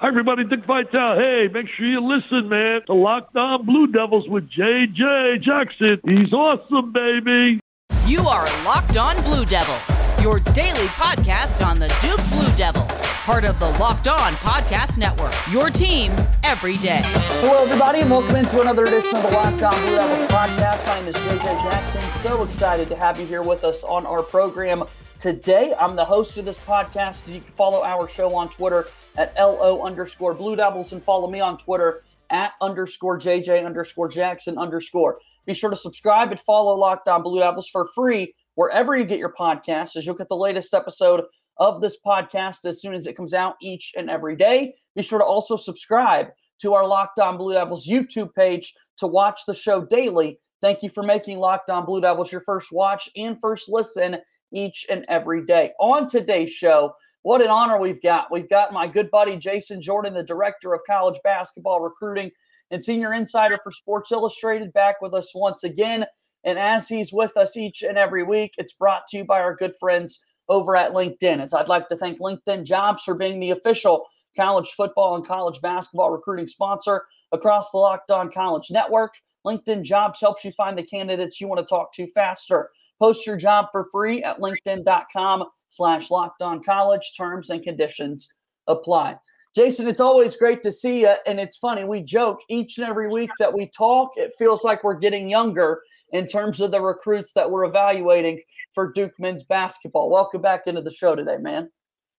Hi, everybody. Dick Vitale. Hey, make sure you listen, man. to Locked On Blue Devils with JJ Jackson. He's awesome, baby. You are Locked On Blue Devils, your daily podcast on the Duke Blue Devils, part of the Locked On Podcast Network. Your team every day. Hello, everybody, and welcome into another edition of the Locked On Blue Devils podcast. My name is JJ Jackson. So excited to have you here with us on our program today. I'm the host of this podcast. You can follow our show on Twitter at LO underscore Blue Devils and follow me on Twitter at underscore JJ underscore Jackson underscore. Be sure to subscribe and follow Locked On Blue Devils for free wherever you get your podcasts, as you'll get the latest episode of this podcast as soon as it comes out each and every day. Be sure to also subscribe to our Locked On Blue Devils YouTube page to watch the show daily. Thank you for making Locked On Blue Devils your first watch and first listen each and every day. On today's show, what an honor we've got. We've got my good buddy Jason Jordan, the director of college basketball recruiting and senior insider for Sports Illustrated, back with us once again. And as he's with us each and every week, it's brought to you by our good friends over at LinkedIn. As I'd like to thank LinkedIn Jobs for being the official college football and college basketball recruiting sponsor across the Locked On College Network. LinkedIn Jobs helps you find the candidates you want to talk to faster. Post your job for free at linkedin.com slash locked on college. Terms and conditions apply. Jason, it's always great to see you. And it's funny, we joke each and every week that we talk, it feels like we're getting younger in terms of the recruits that we're evaluating for Duke men's basketball. Welcome back into the show today, man.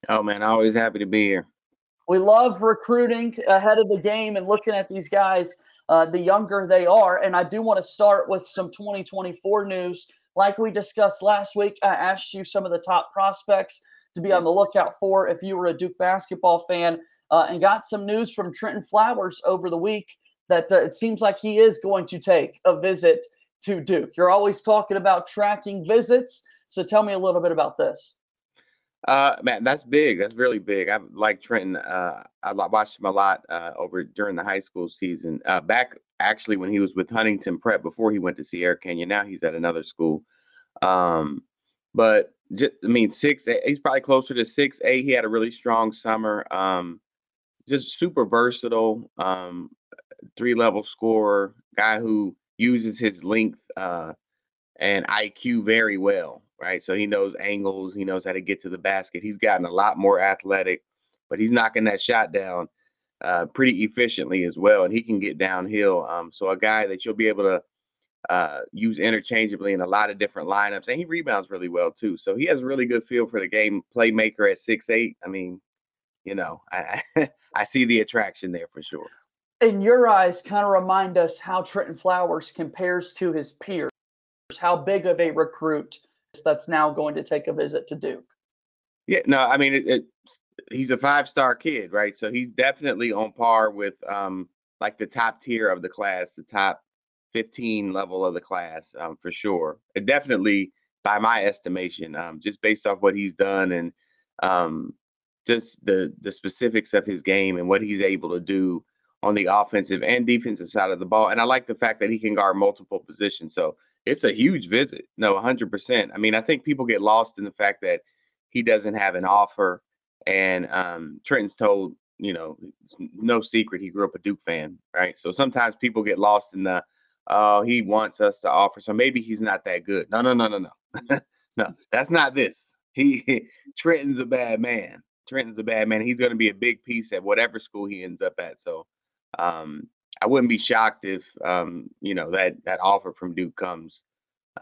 Oh, man, always happy to be here. We love recruiting ahead of the game and looking at these guys uh, the younger they are. And I do want to start with some 2024 news. Like we discussed last week, I asked you some of the top prospects to be on the lookout for if you were a Duke basketball fan, uh, and got some news from Trenton Flowers over the week that uh, it seems like he is going to take a visit to Duke. You're always talking about tracking visits, so tell me a little bit about this. Uh, man, that's big. That's really big. I like Trenton. Uh, I watched him a lot uh, over during the high school season. Uh, back actually when he was with Huntington Prep before he went to Sierra Canyon. Now he's at another school. Um, but just, I mean, six. He's probably closer to six A. He had a really strong summer. Um, just super versatile. Um, three level scorer, guy who uses his length uh, and IQ very well. Right, so he knows angles. He knows how to get to the basket. He's gotten a lot more athletic, but he's knocking that shot down uh, pretty efficiently as well, and he can get downhill. Um, so a guy that you'll be able to uh, use interchangeably in a lot of different lineups, and he rebounds really well too. So he has a really good feel for the game, playmaker at six eight. I mean, you know, I I see the attraction there for sure. In your eyes, kind of remind us how Trenton Flowers compares to his peers. How big of a recruit that's now going to take a visit to Duke? Yeah, no, I mean it, it he's a five star kid, right? So he's definitely on par with um like the top tier of the class, the top 15 level of the class, um, for sure. And definitely by my estimation, um, just based off what he's done and um just the the specifics of his game and what he's able to do on the offensive and defensive side of the ball. And I like the fact that he can guard multiple positions. So it's a huge visit. No, 100%. I mean, I think people get lost in the fact that he doesn't have an offer and um, Trenton's told, you know, no secret he grew up a Duke fan, right? So sometimes people get lost in the, oh, he wants us to offer. So maybe he's not that good. No, no, no, no, no. no, that's not this. He Trenton's a bad man. Trenton's a bad man. He's going to be a big piece at whatever school he ends up at. So um, I wouldn't be shocked if um, you know that that offer from Duke comes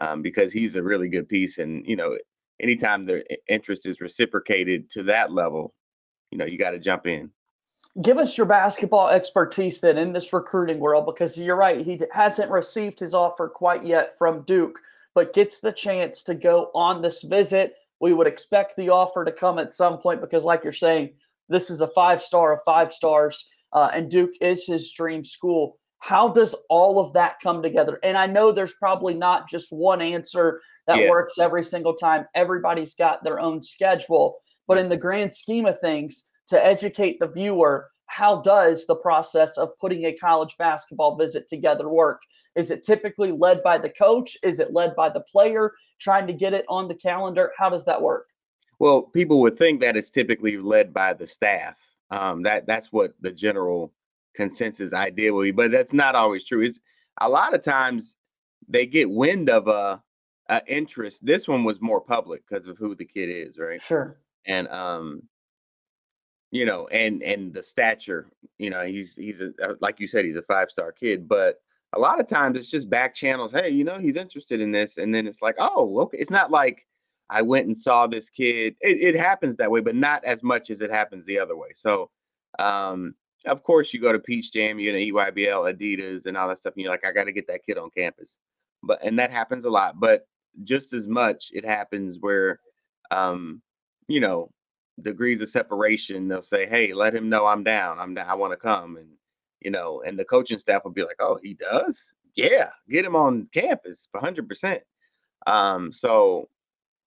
um, because he's a really good piece, and you know anytime the interest is reciprocated to that level, you know, you got to jump in. Give us your basketball expertise then in this recruiting world because you're right, he hasn't received his offer quite yet from Duke, but gets the chance to go on this visit. We would expect the offer to come at some point because, like you're saying, this is a five star of five stars, uh, and Duke is his dream school. How does all of that come together? And I know there's probably not just one answer that yeah. works every single time. Everybody's got their own schedule. But in the grand scheme of things, to educate the viewer, how does the process of putting a college basketball visit together work? Is it typically led by the coach? Is it led by the player trying to get it on the calendar? How does that work? Well, people would think that it's typically led by the staff, Um, that that's what the general consensus idea will be, but that's not always true. It's a lot of times they get wind of a, a interest. This one was more public because of who the kid is, right? Sure. And um, you know, and and the stature, you know, he's he's a, uh, like you said, he's a five star kid, but a lot of times it's just back channels. Hey, you know, he's interested in this, and then it's like, oh, okay. It's not like I went and saw this kid. It, it happens that way, but not as much as it happens the other way. So, um, of course, you go to Peach Jam, you know, EYBL, Adidas, and all that stuff, and you're like, I got to get that kid on campus. But and that happens a lot. But just as much, it happens where, um, you know, degrees of separation. They'll say, "Hey, let him know I'm down. I'm down. I want to come." And you know, and the coaching staff will be like, "Oh, he does? Yeah, get him on campus hundred percent." Um, so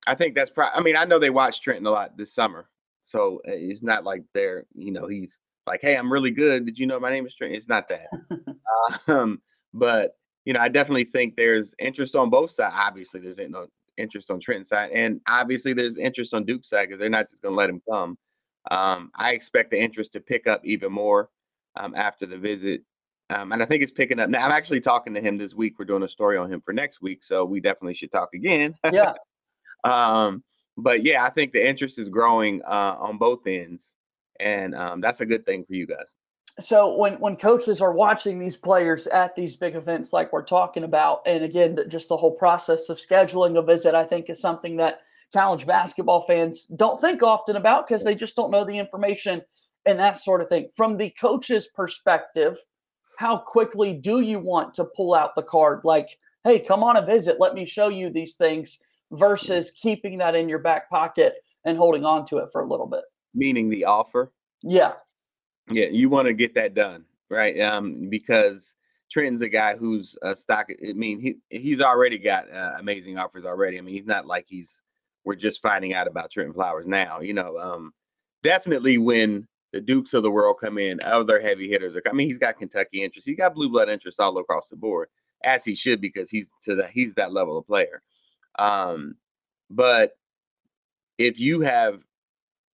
I think that's probably. I mean, I know they watch Trenton a lot this summer, so uh, it's not like they're, you know, he's like, "Hey, I'm really good. Did you know my name is Trenton?" It's not that. um, but you know, I definitely think there's interest on both sides. Obviously, there's no interest on Trenton side, and obviously there's interest on Duke side because they're not just going to let him come. Um, I expect the interest to pick up even more um, after the visit, um, and I think it's picking up now. I'm actually talking to him this week. We're doing a story on him for next week, so we definitely should talk again. Yeah. Um, but yeah, I think the interest is growing uh, on both ends, and um, that's a good thing for you guys. So when when coaches are watching these players at these big events like we're talking about and again just the whole process of scheduling a visit i think is something that college basketball fans don't think often about because they just don't know the information and that sort of thing. From the coach's perspective how quickly do you want to pull out the card? Like hey come on a visit. Let me show you these things versus keeping that in your back pocket and holding on to it for a little bit meaning the offer yeah yeah, you want to get that done, right? Um, because Trenton's a guy who's a stock. I mean, he he's already got uh, amazing offers already. I mean, he's not like he's we're just finding out about Trenton Flowers now. You know, um, definitely when the Dukes of the world come in, other heavy hitters. Are, I mean, he's got Kentucky interest. He's got blue blood interest all across the board, as he should because he's to the he's that level of player. Um, but if you have,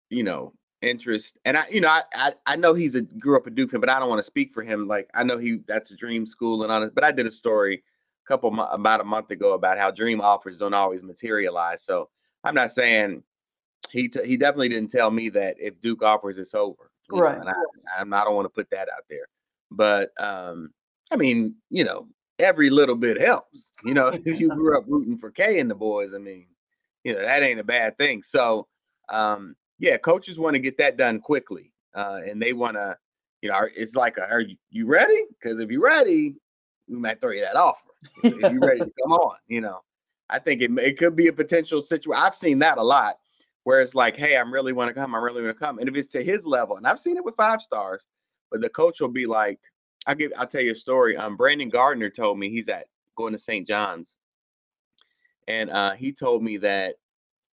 you know, interest. And I, you know, I, I, I know he's a grew up a Duke fan, but I don't want to speak for him. Like I know he that's a dream school and honest. But I did a story a couple about a month ago about how dream offers don't always materialize. So I'm not saying he t- he definitely didn't tell me that if Duke offers, it's over. Right. Know, and I, I'm, I don't want to put that out there. But um, I mean, you know, every little bit helps. You know, if you grew up rooting for K and the boys, I mean, you know, that ain't a bad thing. So um, yeah, coaches want to get that done quickly, uh, and they want to, you know, it's like, a, are you, ready? Because if you're ready, we might throw you that offer. if you're ready to come on, you know, I think it, it could be a potential situation. I've seen that a lot, where it's like, hey, I'm really want to come. I really want to come, and if it's to his level, and I've seen it with five stars, but the coach will be like, I'll give, I'll tell you a story. Um, Brandon Gardner told me he's at going to St. John's, and uh, he told me that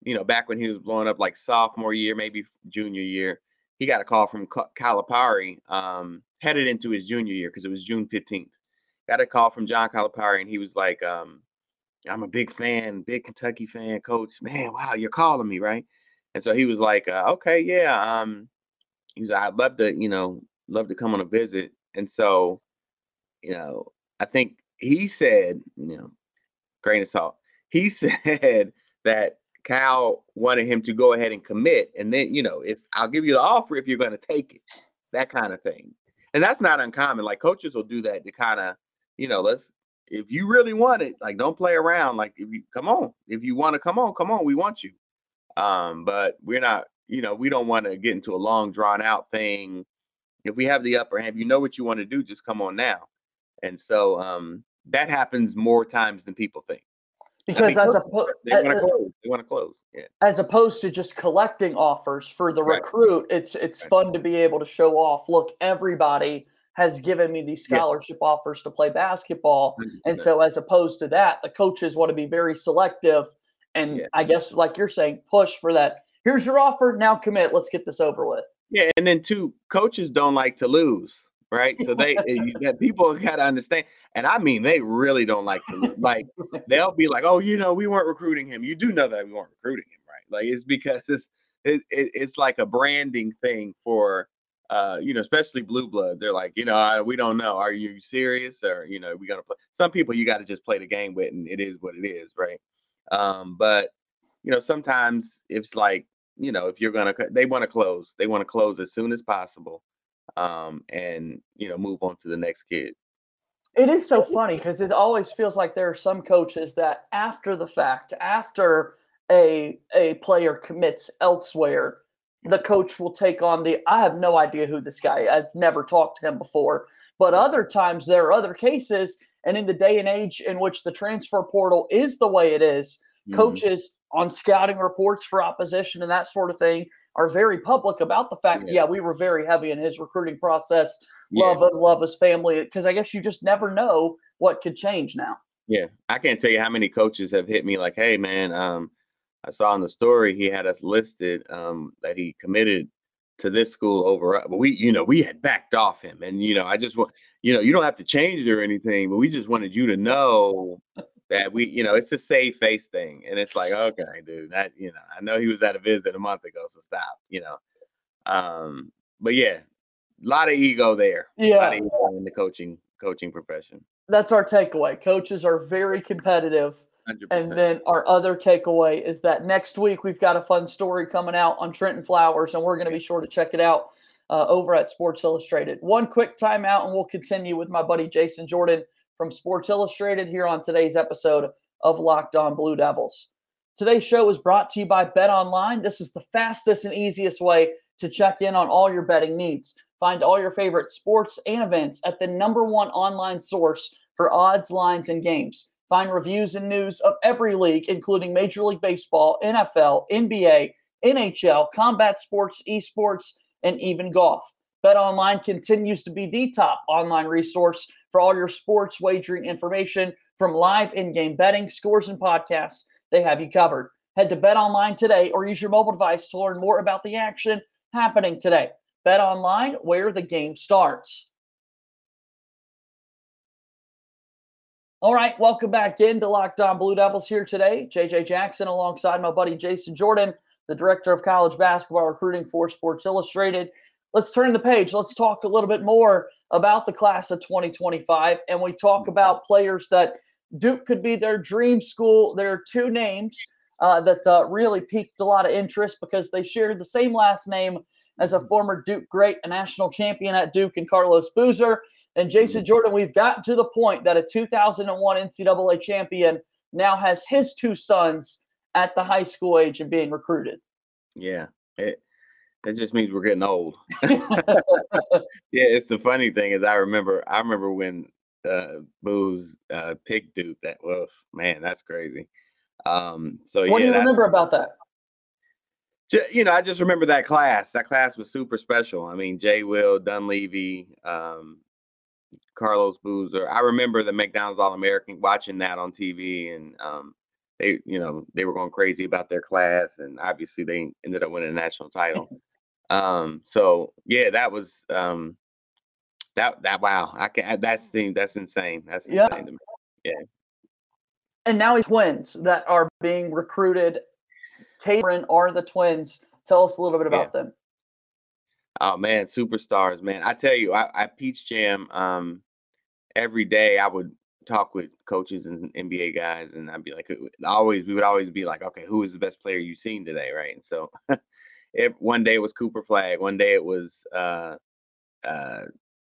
you know, back when he was blowing up like sophomore year, maybe junior year, he got a call from Calipari um, headed into his junior year because it was June 15th. Got a call from John Calipari, and he was like, um, I'm a big fan, big Kentucky fan, coach. Man, wow, you're calling me, right? And so he was like, uh, okay, yeah. Um, he was, I'd love to, you know, love to come on a visit. And so, you know, I think he said, you know, grain of salt, he said that Cal wanted him to go ahead and commit. And then, you know, if I'll give you the offer if you're going to take it, that kind of thing. And that's not uncommon. Like coaches will do that to kind of, you know, let's, if you really want it, like don't play around. Like if you come on, if you want to come on, come on, we want you. Um, but we're not, you know, we don't want to get into a long drawn out thing. If we have the upper hand, you know what you want to do, just come on now. And so um that happens more times than people think because as opposed they want to close they want to close yeah. as opposed to just collecting offers for the right. recruit it's it's right. fun to be able to show off look everybody has given me these scholarship yeah. offers to play basketball 100%. and so as opposed to that the coaches want to be very selective and yeah. i guess like you're saying push for that here's your offer now commit let's get this over with yeah and then two coaches don't like to lose right? So they that eh, people got to understand, and I mean they really don't like to like they'll be like, oh, you know, we weren't recruiting him. You do know that we weren't recruiting him, right? Like it's because it's it, it, it's like a branding thing for uh, you know, especially blue bloods, they're like, you know, we don't know. Are you serious? Or, you know, we gonna play some people you got to just play the game with and it is what it is, right? Um, but you know, sometimes it's like, you know, if you're gonna they want to close, they want to close as soon as possible, um, and you know, move on to the next kid. It is so funny because it always feels like there are some coaches that after the fact, after a a player commits elsewhere, the coach will take on the I have no idea who this guy. I've never talked to him before. But other times there are other cases, and in the day and age in which the transfer portal is the way it is, mm-hmm. coaches on scouting reports for opposition and that sort of thing are very public about the fact, yeah, yeah we were very heavy in his recruiting process. Love yeah. love his family. Because I guess you just never know what could change now. Yeah. I can't tell you how many coaches have hit me like, hey man, um, I saw in the story he had us listed um, that he committed to this school over but we you know we had backed off him and you know i just want you know you don't have to change it or anything but we just wanted you to know that we you know it's a save face thing and it's like okay dude that you know i know he was at a visit a month ago so stop you know um but yeah a lot of ego there yeah ego in the coaching coaching profession that's our takeaway coaches are very competitive 100%. And then our other takeaway is that next week we've got a fun story coming out on Trenton Flowers, and we're going to be sure to check it out uh, over at Sports Illustrated. One quick timeout, and we'll continue with my buddy Jason Jordan from Sports Illustrated here on today's episode of Locked On Blue Devils. Today's show is brought to you by Bet Online. This is the fastest and easiest way to check in on all your betting needs. Find all your favorite sports and events at the number one online source for odds, lines, and games. Find reviews and news of every league, including Major League Baseball, NFL, NBA, NHL, combat sports, esports, and even golf. Bet Online continues to be the top online resource for all your sports wagering information from live in game betting, scores, and podcasts. They have you covered. Head to Bet Online today or use your mobile device to learn more about the action happening today. Bet Online, where the game starts. All right, welcome back into Locked On Blue Devils here today. JJ Jackson alongside my buddy Jason Jordan, the director of college basketball recruiting for Sports Illustrated. Let's turn the page. Let's talk a little bit more about the class of 2025. And we talk about players that Duke could be their dream school. There are two names uh, that uh, really piqued a lot of interest because they shared the same last name as a former Duke great, a national champion at Duke, and Carlos Boozer. And Jason Jordan, we've gotten to the point that a 2001 NCAA champion now has his two sons at the high school age and being recruited. Yeah, it it just means we're getting old. yeah, it's the funny thing is I remember I remember when uh Booze uh picked Duke. That well, man, that's crazy. Um, so what yeah, do you remember about that? You know, I just remember that class. That class was super special. I mean, Jay Will, Dunleavy, um, Carlos Boozer. I remember the McDonald's All American watching that on TV, and um, they, you know, they were going crazy about their class, and obviously they ended up winning a national title. Um, so yeah, that was um, that that wow, I can that's that's insane. That's insane yeah. to me. Yeah. And now he's twins that are being recruited. Cameron are the twins. Tell us a little bit about yeah. them. Oh man, superstars, man. I tell you, I, I Peach Jam um every day I would talk with coaches and NBA guys and I'd be like always we would always be like, okay, who is the best player you've seen today, right? And so it one day it was Cooper Flagg, one day it was uh uh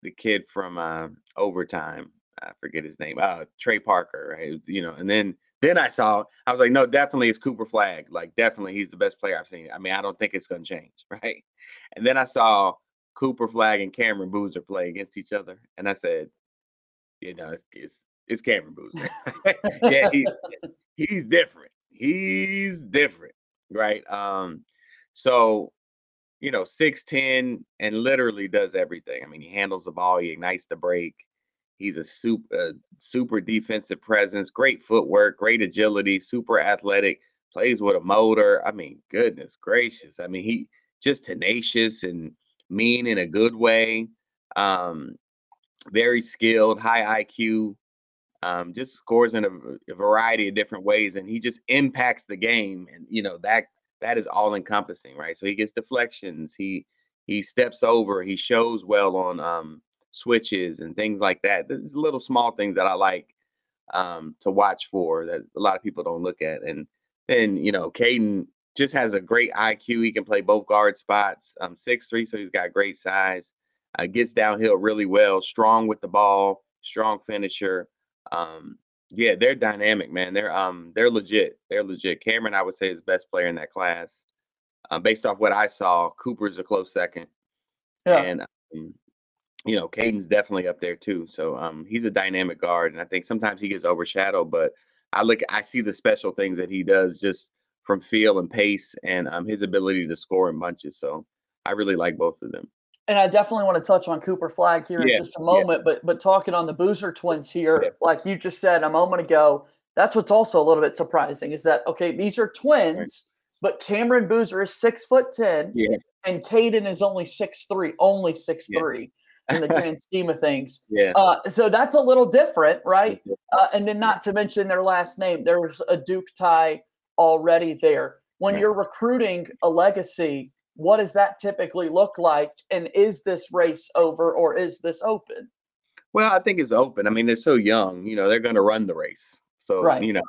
the kid from uh overtime. I forget his name. Uh Trey Parker, right? You know, and then then I saw, I was like, no, definitely it's Cooper Flagg. Like, definitely he's the best player I've seen. I mean, I don't think it's going to change, right? And then I saw Cooper Flagg and Cameron Boozer play against each other, and I said, you know, it's it's, it's Cameron Boozer. yeah, he, he's different. He's different, right? Um, so you know, six ten and literally does everything. I mean, he handles the ball, he ignites the break He's a super, uh, super defensive presence, great footwork, great agility, super athletic, plays with a motor. I mean, goodness gracious. I mean, he just tenacious and mean in a good way. Um, very skilled, high IQ. Um, just scores in a, a variety of different ways, and he just impacts the game. And you know that that is all encompassing, right? So he gets deflections. He he steps over, he shows well on um, switches and things like that. There's little small things that I like um, to watch for that a lot of people don't look at. And then, you know, Cayden just has a great IQ. He can play both guard spots. Um, six three, so he's got great size. Uh, gets downhill really well. Strong with the ball. Strong finisher. Um, yeah, they're dynamic, man. They're um they're legit. They're legit. Cameron, I would say, is the best player in that class. Um, based off what I saw, Cooper's a close second. Yeah. And um, you know, Cayden's definitely up there too. So um, he's a dynamic guard, and I think sometimes he gets overshadowed. But I look, I see the special things that he does just from feel and pace, and um, his ability to score in bunches. So I really like both of them. And I definitely want to touch on Cooper Flagg here yeah, in just a moment. Yeah. But but talking on the Boozer twins here, yeah. like you just said a moment ago, that's what's also a little bit surprising is that okay, these are twins, but Cameron Boozer is six foot ten, and Cayden is only six three, only six three in the grand scheme of things. Yeah. Uh, so that's a little different, right? Uh, and then not to mention their last name. There was a Duke tie already there. When you're recruiting a legacy, what does that typically look like? And is this race over or is this open? Well, I think it's open. I mean, they're so young. You know, they're going to run the race. So, right. you know,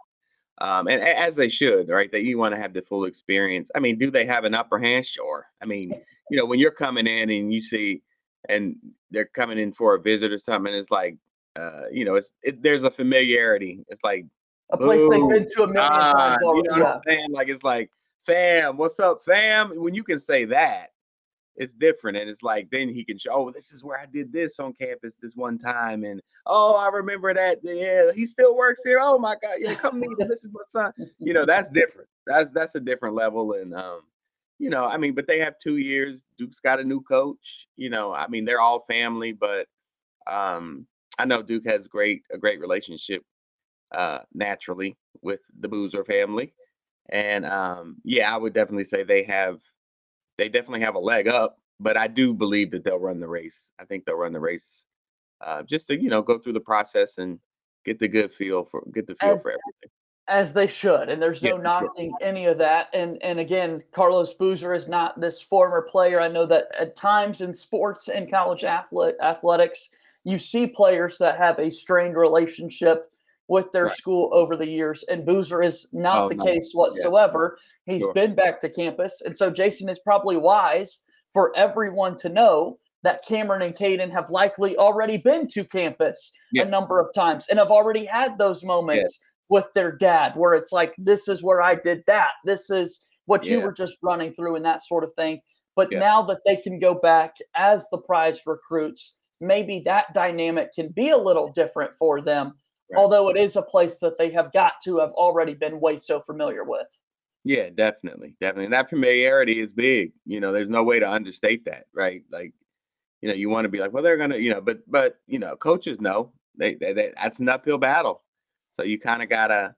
um, and as they should, right? That you want to have the full experience. I mean, do they have an upper hand? Sure. I mean, you know, when you're coming in and you see and they're coming in for a visit or something. it's like, uh, you know, it's it, there's a familiarity. It's like a place they've been to a million ah, times already. You know saying? Like it's like, fam, what's up, fam? When you can say that, it's different, and it's like then he can show, oh, this is where I did this on campus this one time, and oh, I remember that. Yeah, he still works here. Oh my god, yeah, come meet him. This is my son. You know, that's different. That's that's a different level, and um, you know, I mean, but they have two years. Duke's got a new coach. You know, I mean, they're all family, but um, I know Duke has great a great relationship uh, naturally with the Boozer family, and um, yeah, I would definitely say they have they definitely have a leg up. But I do believe that they'll run the race. I think they'll run the race uh, just to you know go through the process and get the good feel for get the feel as, for everything as they should and there's no yeah, knocking sure. any of that and and again carlos boozer is not this former player i know that at times in sports and college athlete, athletics you see players that have a strained relationship with their right. school over the years and boozer is not oh, the no. case whatsoever yeah. He's sure. been back to campus and so jason is probably wise for everyone to know that Cameron and Cayden have likely already been to campus yeah. a number of times and have already had those moments with their dad where it's like this is where i did that this is what yeah. you were just running through and that sort of thing but yeah. now that they can go back as the prize recruits maybe that dynamic can be a little different for them right. although it is a place that they have got to have already been way so familiar with yeah definitely definitely and that familiarity is big you know there's no way to understate that right like you know you want to be like well they're gonna you know but but you know coaches know they, they, they that's an uphill battle so you kind of gotta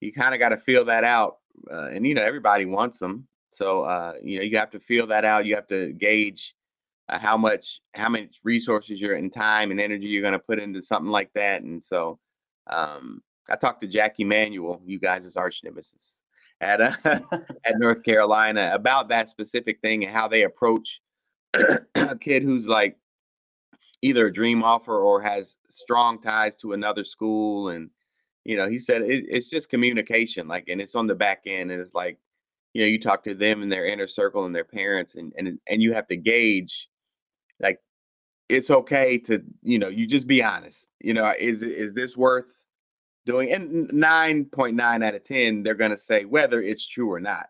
you kind of gotta feel that out, uh, and you know everybody wants them. So uh, you know you have to feel that out. You have to gauge uh, how much how much resources you're and time and energy you're going to put into something like that. And so um, I talked to Jackie Manuel, you guys' arch nemesis at uh, at North Carolina about that specific thing and how they approach a kid who's like either a dream offer or has strong ties to another school and you know, he said it, it's just communication, like, and it's on the back end, and it's like, you know, you talk to them and their inner circle and their parents, and and and you have to gauge, like, it's okay to, you know, you just be honest. You know, is is this worth doing? And nine point nine out of ten, they're gonna say whether it's true or not,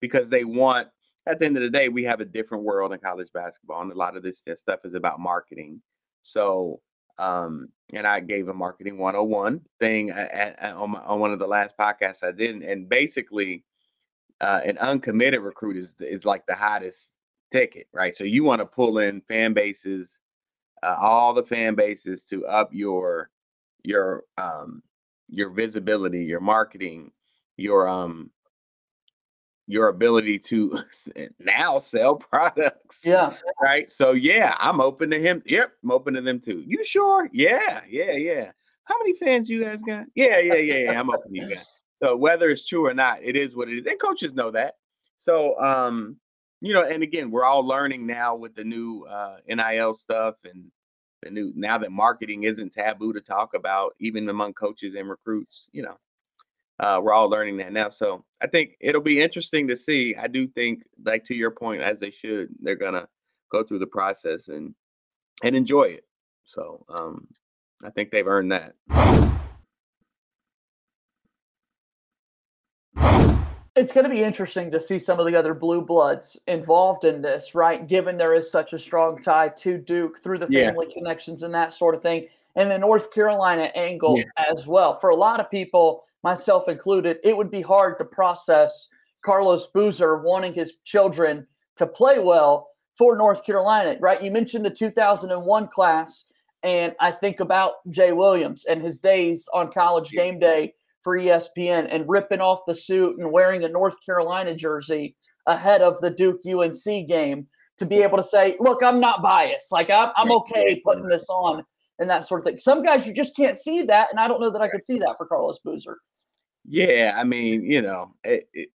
because they want. At the end of the day, we have a different world in college basketball, and a lot of this, this stuff is about marketing. So um, and I gave a marketing 101 thing at, at, on, my, on one of the last podcasts I did. And basically, uh, an uncommitted recruit is, is like the hottest ticket, right? So you want to pull in fan bases, uh, all the fan bases to up your your um your visibility, your marketing, your um your ability to now sell products. Yeah. Right. So yeah, I'm open to him. Yep, I'm open to them too. You sure? Yeah, yeah, yeah. How many fans you guys got? Yeah, yeah, yeah, yeah. I'm open to you guys. So whether it's true or not, it is what it is. And coaches know that. So um, you know, and again, we're all learning now with the new uh, NIL stuff and new now that marketing isn't taboo to talk about, even among coaches and recruits. You know, uh, we're all learning that now. So I think it'll be interesting to see. I do think, like to your point, as they should, they're gonna go through the process and and enjoy it. So um, I think they've earned that. It's going to be interesting to see some of the other blue bloods involved in this, right? Given there is such a strong tie to Duke through the family yeah. connections and that sort of thing, and the North Carolina angle yeah. as well. For a lot of people, myself included, it would be hard to process Carlos Boozer wanting his children to play well for North Carolina, right? You mentioned the 2001 class, and I think about Jay Williams and his days on college game day for ESPN and ripping off the suit and wearing a North Carolina jersey ahead of the Duke UNC game to be able to say, look, I'm not biased. Like, I'm, I'm okay putting this on and that sort of thing. Some guys, you just can't see that. And I don't know that I could see that for Carlos Boozer. Yeah. I mean, you know, it, it,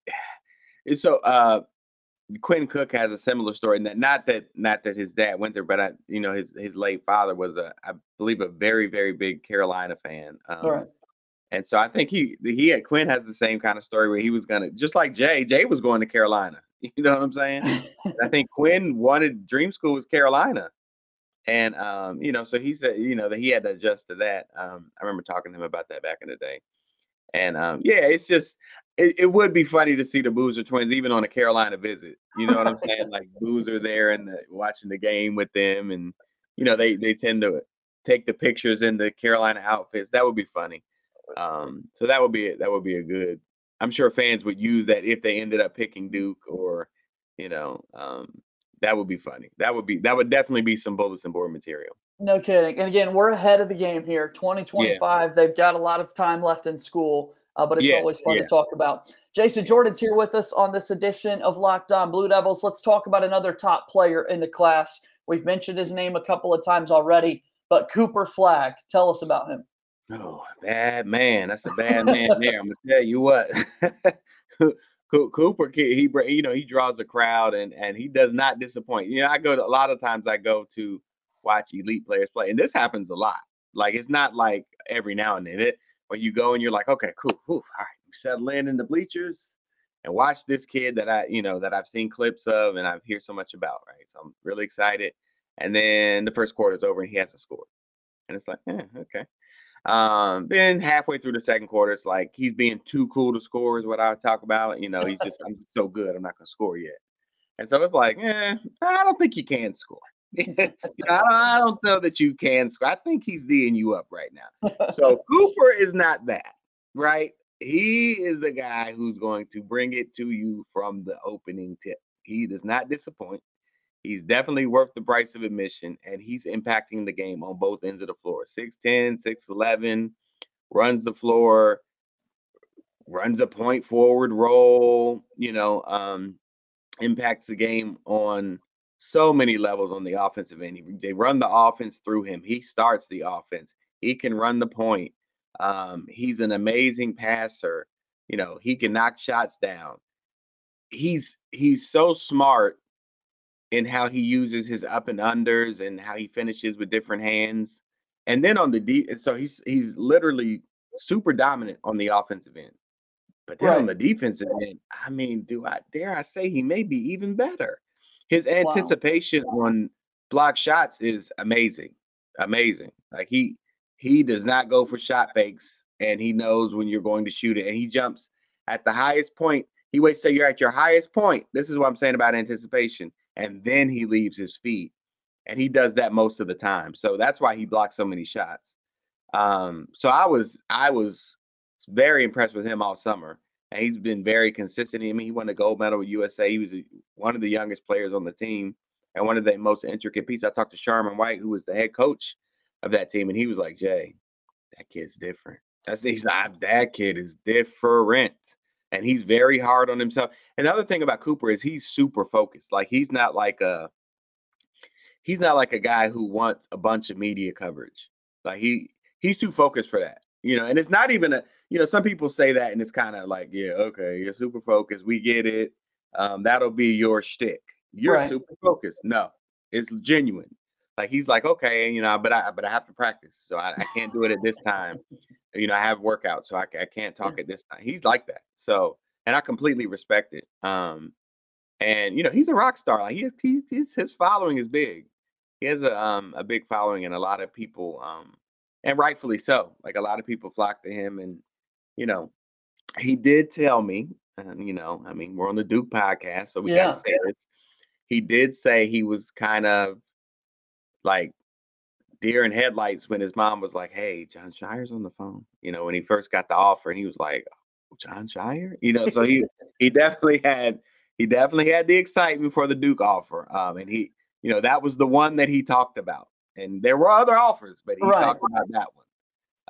it's so, uh, Quinn Cook has a similar story. Not that not that his dad went there, but I, you know, his his late father was a, I believe, a very very big Carolina fan. Um, right. And so I think he he had Quinn has the same kind of story where he was gonna just like Jay. Jay was going to Carolina. You know what I'm saying? I think Quinn wanted dream school was Carolina. And um, you know, so he said, you know, that he had to adjust to that. Um, I remember talking to him about that back in the day. And um, yeah, it's just it, it, would be funny to see the Boozer twins even on a Carolina visit. You know what I'm saying? like Boozer there and the, watching the game with them, and you know they they tend to take the pictures in the Carolina outfits. That would be funny. Um, so that would be that would be a good. I'm sure fans would use that if they ended up picking Duke or, you know, um, that would be funny. That would be that would definitely be some bulletin board material. No kidding. And again, we're ahead of the game here. 2025. Yeah. They've got a lot of time left in school, uh, but it's yeah, always fun yeah. to talk about. Jason Jordan's here with us on this edition of Locked On Blue Devils. Let's talk about another top player in the class. We've mentioned his name a couple of times already, but Cooper Flagg. Tell us about him. Oh, bad man. That's a bad man there. I'm gonna tell you what. Cooper, he you know he draws a crowd and and he does not disappoint. You know, I go to a lot of times I go to watch elite players play, and this happens a lot. Like it's not like every now and then. It when you go and you're like, okay, cool, whew, all right, settle in in the bleachers and watch this kid that I you know that I've seen clips of and I've hear so much about. Right, so I'm really excited. And then the first quarter is over and he hasn't scored, and it's like, eh, okay. Um, then halfway through the second quarter, it's like he's being too cool to score, is what I talk about. You know, he's just I'm so good, I'm not gonna score yet. And so it's like, eh, I don't think you can score. you know, I, don't, know that you can score. I think he's D'ing you up right now. So Cooper is not that, right? He is a guy who's going to bring it to you from the opening tip. He does not disappoint. He's definitely worth the price of admission, and he's impacting the game on both ends of the floor. 6'10, 6'11, runs the floor, runs a point forward roll, you know, um, impacts the game on so many levels on the offensive end. He, they run the offense through him. He starts the offense. He can run the point. Um, he's an amazing passer. You know, he can knock shots down. He's he's so smart in how he uses his up and unders and how he finishes with different hands. And then on the D, so he's he's literally super dominant on the offensive end. But then right. on the defensive end, I mean, do I dare I say he may be even better? His anticipation wow. on block shots is amazing. Amazing. Like he he does not go for shot fakes and he knows when you're going to shoot it and he jumps at the highest point. He waits till you're at your highest point. This is what I'm saying about anticipation and then he leaves his feet. And he does that most of the time. So that's why he blocks so many shots. Um, so I was I was very impressed with him all summer. And he's been very consistent. I mean, he won the gold medal with USA. He was a, one of the youngest players on the team and one of the most intricate pieces. I talked to Sharman White, who was the head coach of that team, and he was like, Jay, that kid's different. That's he's like, that kid is different and he's very hard on himself. Another thing about Cooper is he's super focused. Like he's not like a he's not like a guy who wants a bunch of media coverage. Like he he's too focused for that. You know, and it's not even a you know, some people say that and it's kind of like, yeah, okay, you're super focused. We get it. um, that'll be your shtick. You're Right. super focused. No, it's genuine. Like he's like, okay, you know, but I but I have to practice, so I, I can't do it at this time. You know, I have workout, so I, I can't talk at this time. He's like that. So, and I completely respect it. Um, and you know, he's a rock star. Like he, he he's, his following is big. He has a um a big following, and a lot of people um and rightfully so. Like a lot of people flock to him, and you know, he did tell me, and you know, I mean, we're on the Duke podcast, so we Yeah. gotta say this. He did say he was kind of like deer in headlights when his mom was like, "Hey, Jon Scheyer's on the phone." You know, when he first got the offer, and he was like, "Oh, "Jon Scheyer," you know. So he he definitely had he definitely had the excitement for the Duke offer, um, and he you know that was the one that he talked about. And there were other offers, but he Right. talked about that one.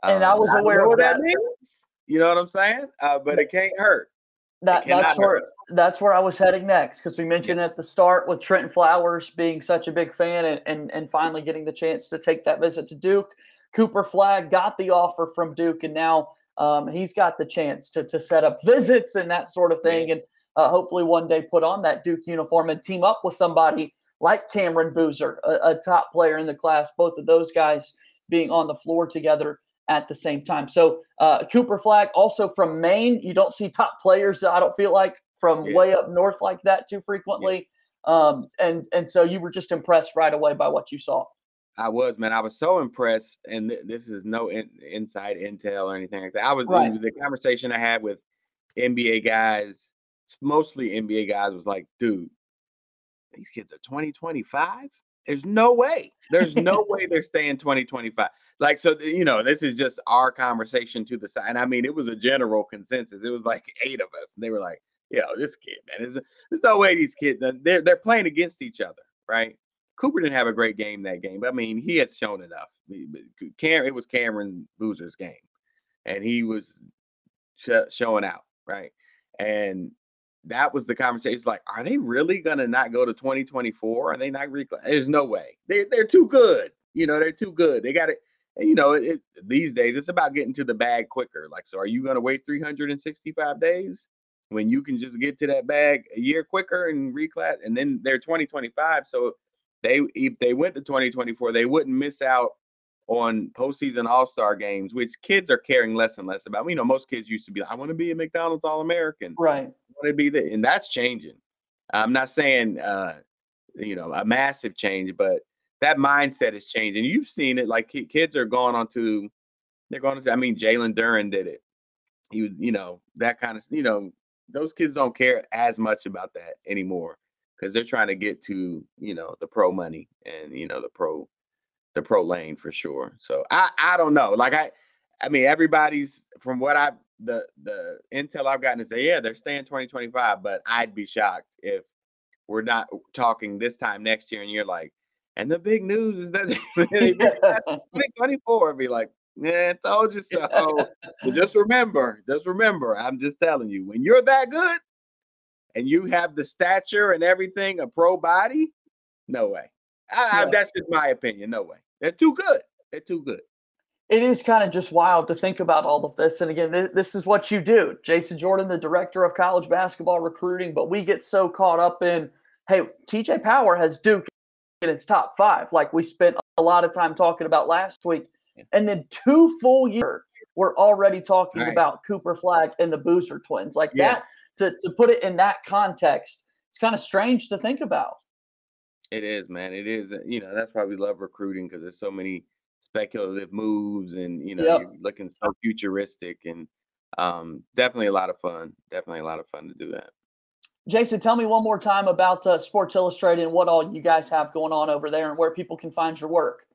And I Um, was aware know of what that. means. You know what I'm saying? Uh, but it can't hurt. That that's where hurt. That's where I was heading next because we mentioned at the start with Trenton Flowers being such a big fan and, and and finally getting the chance to take that visit to Duke. Cooper Flagg got the offer from Duke and now um, he's got the chance to to set up visits and that sort of thing and uh, hopefully one day put on that Duke uniform and team up with somebody like Cameron Boozer, a, a top player in the class. Both of those guys being on the floor together at the same time. So uh, Cooper Flagg, also from Maine. You don't see top players. I don't feel like from Yeah. way up north like that too frequently. Um, and and so you were just impressed right away by what you saw. I was, man. I was so impressed, and th- this is no in- inside intel or anything like that. I was Right. the conversation I had with NBA guys, mostly NBA guys, was like, dude, these kids are 2025. There's no way. There's no way they're staying 2025. Like, so you know, this is just our conversation to the side. And I mean, it was a general consensus. It was like eight of us, and they were like, "Yo, this kid, man, there's, there's no way these kids they're they're playing against each other, right?" Cooper didn't have a great game that game, but I mean, he has shown enough. Cam, it was Cameron Boozer's game, and he was sh- showing out, right? And that was the conversation. Like, are they really gonna not go to 2024? Are they not? Re- There's no way. They they're too good. You know, they're too good. They got it. You know, it, it- these days it's about getting to the bag quicker. Like, so are you gonna wait 365 days when you can just get to that bag a year quicker and reclass? And then they're 2025, so they if they went to 2024, they wouldn't miss out on postseason All Star games, which kids are caring less and less about. You know, most kids used to be like, I want to be a McDonald's All American Right. want to be there, and that's changing. I'm not saying uh, you know a massive change, but that mindset is changing. You've seen it, like kids are going on to, they're going to. I mean, Jalen Duren did it. He was, you know, that kind of, you know, those kids don't care as much about that anymore because they're trying to get to, you know, the pro money and you know the pro, the pro lane for sure. So I, I don't know. Like I, I mean, everybody's from what I the the intel I've gotten is that yeah, they're staying 2025, but I'd be shocked if we're not talking this time next year and you're like, and the big news is that they bring back 2024 be like, yeah, I told you so. Just remember, just remember, I'm just telling you, when you're that good and you have the stature and everything, a pro body, no way. I, I, that's just my opinion. No way. They're too good. They're too good. it is kind of just wild to think about all of this. And again, th- this is what you do. Jason Jordan, the director of college basketball recruiting, but we get so caught up in, hey, TJ Power has Duke in its top five, like we spent a lot of time talking about last week. And then two full years, we're already talking Right. about Cooper Flagg and the Boozer twins. Like Yeah. that, to, to put it in that context, it's kind of strange to think about. It is, man. It is. uh, You know, that's why we love recruiting because there's so many speculative moves, and you know, Yep. you're looking so futuristic, and um, definitely a lot of fun. Definitely a lot of fun to do that. Jason, tell me one more time about uh, Sports Illustrated and what all you guys have going on over there and where people can find your work.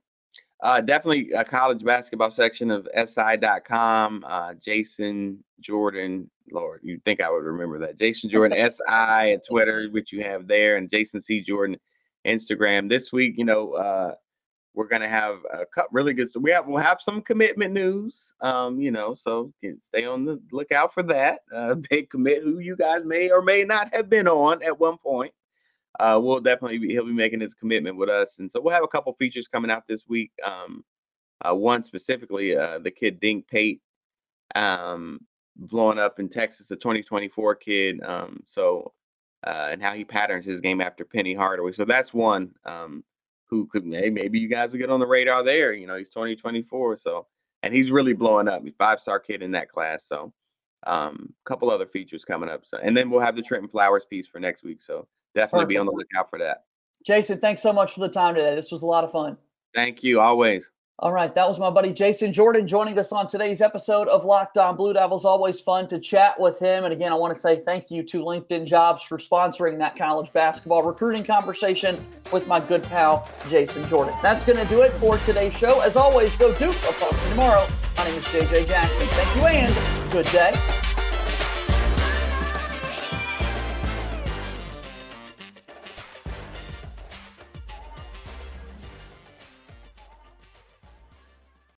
Uh, definitely a college basketball section of SI.com. Uh, Jason Jordan, Lord, you think I would remember that? Jason Jordan SI at Twitter, which you have there, and Jason C Jordan Instagram. This week, you know, uh, we're gonna have a couple really good. We have we'll have some commitment news. Um, you know, so can stay on the lookout for that. Uh, big commit who you guys may or may not have been on at one point. Uh, we'll definitely be, he'll be making his commitment with us, and so we'll have a couple features coming out this week. Um, uh, one specifically, uh, the kid Dink Pate, um, blowing up in Texas, a 2024 kid. Um, so uh, and how he patterns his game after Penny Hardaway. So that's one um, who could maybe, maybe you guys will get on the radar there. You know, he's 2024, so and he's really blowing up. He's five star kid in that class. So a um, couple other features coming up. So and then we'll have the Trenton Flowers piece for next week. So definitely Perfect. be on the lookout for that. Jason, thanks so much for the time today. This was a lot of fun. Thank you. Always. All right, that was my buddy Jason Jordan joining us on today's episode of Locked On Blue Devils. Always fun to chat with him. And again, I want to say thank you to LinkedIn Jobs for sponsoring that college basketball recruiting conversation with my good pal Jason Jordan. That's going to do it for today's show. As always, go Duke. I'll talk to you tomorrow. My name is JJ Jackson. Thank you and good day.